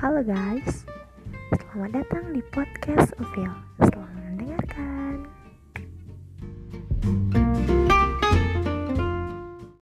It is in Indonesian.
Halo guys, selamat datang di podcast Uvil.